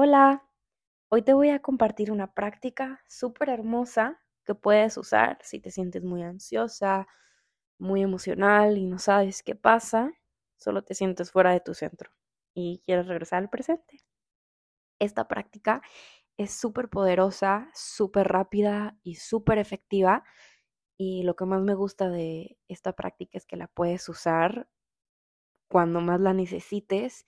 Hola, hoy te voy a compartir una práctica súper hermosa que puedes usar si te sientes muy ansiosa, muy emocional y no sabes qué pasa, solo te sientes fuera de tu centro y quieres regresar al presente. Esta práctica es súper poderosa, súper rápida y súper efectiva y lo que más me gusta de esta práctica es que la puedes usar cuando más la necesites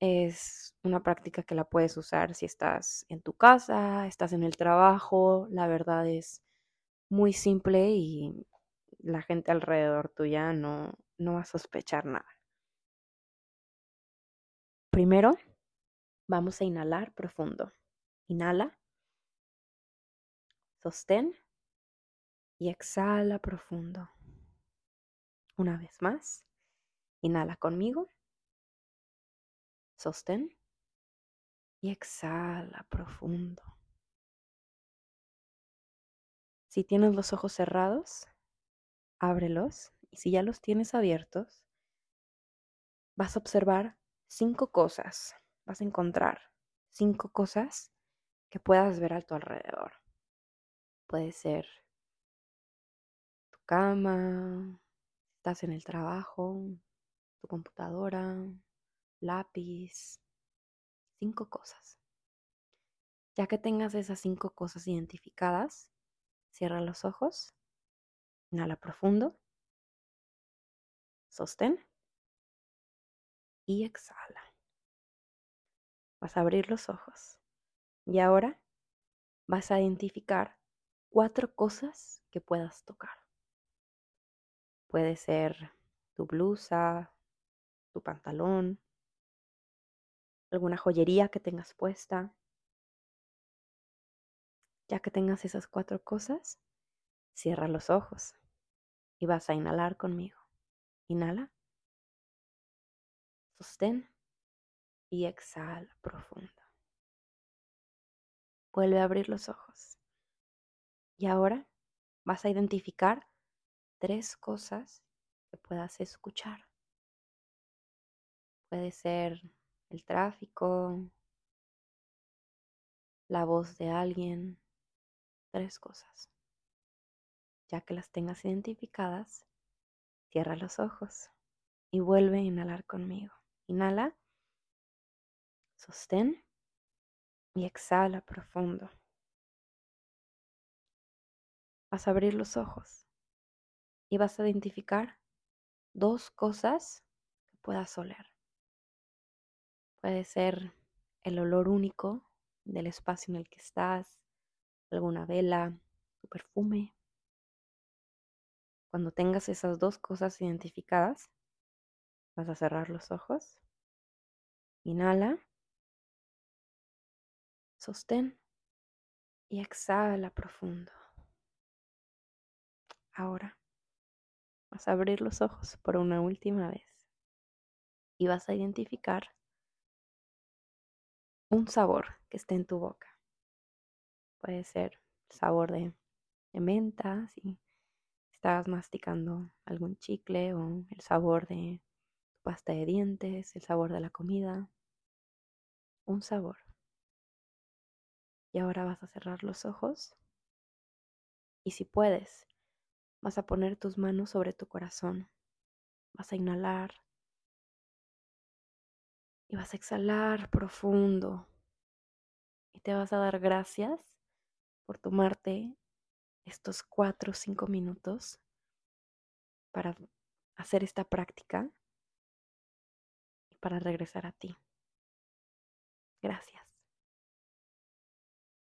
es una práctica que la puedes usar si estás en tu casa, estás en el trabajo. La verdad es muy simple y la gente alrededor tuya no, no va a sospechar nada. Primero, vamos a inhalar profundo. Inhala, sostén y exhala profundo. Una vez más, inhala conmigo. Sostén y exhala profundo. Si tienes los ojos cerrados, ábrelos y si ya los tienes abiertos, vas a observar cinco cosas, vas a encontrar cinco cosas que puedas ver a tu alrededor. Puede ser tu cama, estás en el trabajo, tu computadora, lápiz, cinco cosas. Ya que tengas esas cinco cosas identificadas, cierra los ojos, inhala profundo, sostén y exhala. Vas a abrir los ojos y ahora vas a identificar cuatro cosas que puedas tocar. Puede ser tu blusa, tu pantalón, alguna joyería que tengas puesta. Ya que tengas esas cuatro cosas, cierra los ojos y vas a inhalar conmigo. Inhala, sostén y exhala profundo. Vuelve a abrir los ojos. Y ahora vas a identificar tres cosas que puedas escuchar. Puede ser el tráfico, la voz de alguien, tres cosas. Ya que las tengas identificadas, cierra los ojos y vuelve a inhalar conmigo. Inhala, sostén y exhala profundo. Vas a abrir los ojos y vas a identificar dos cosas que puedas oler. Puede ser el olor único del espacio en el que estás, alguna vela, tu perfume. Cuando tengas esas dos cosas identificadas, vas a cerrar los ojos. Inhala, sostén y exhala profundo. Ahora vas a abrir los ojos por una última vez y vas a identificar un sabor que esté en tu boca. Puede ser sabor de, menta, si estás masticando algún chicle o el sabor de pasta de dientes, el sabor de la comida. Un sabor. Y ahora vas a cerrar los ojos y si puedes, vas a poner tus manos sobre tu corazón. Vas a inhalar y vas a exhalar profundo. Y te vas a dar gracias por tomarte estos cuatro o cinco minutos para hacer esta práctica y para regresar a ti. Gracias.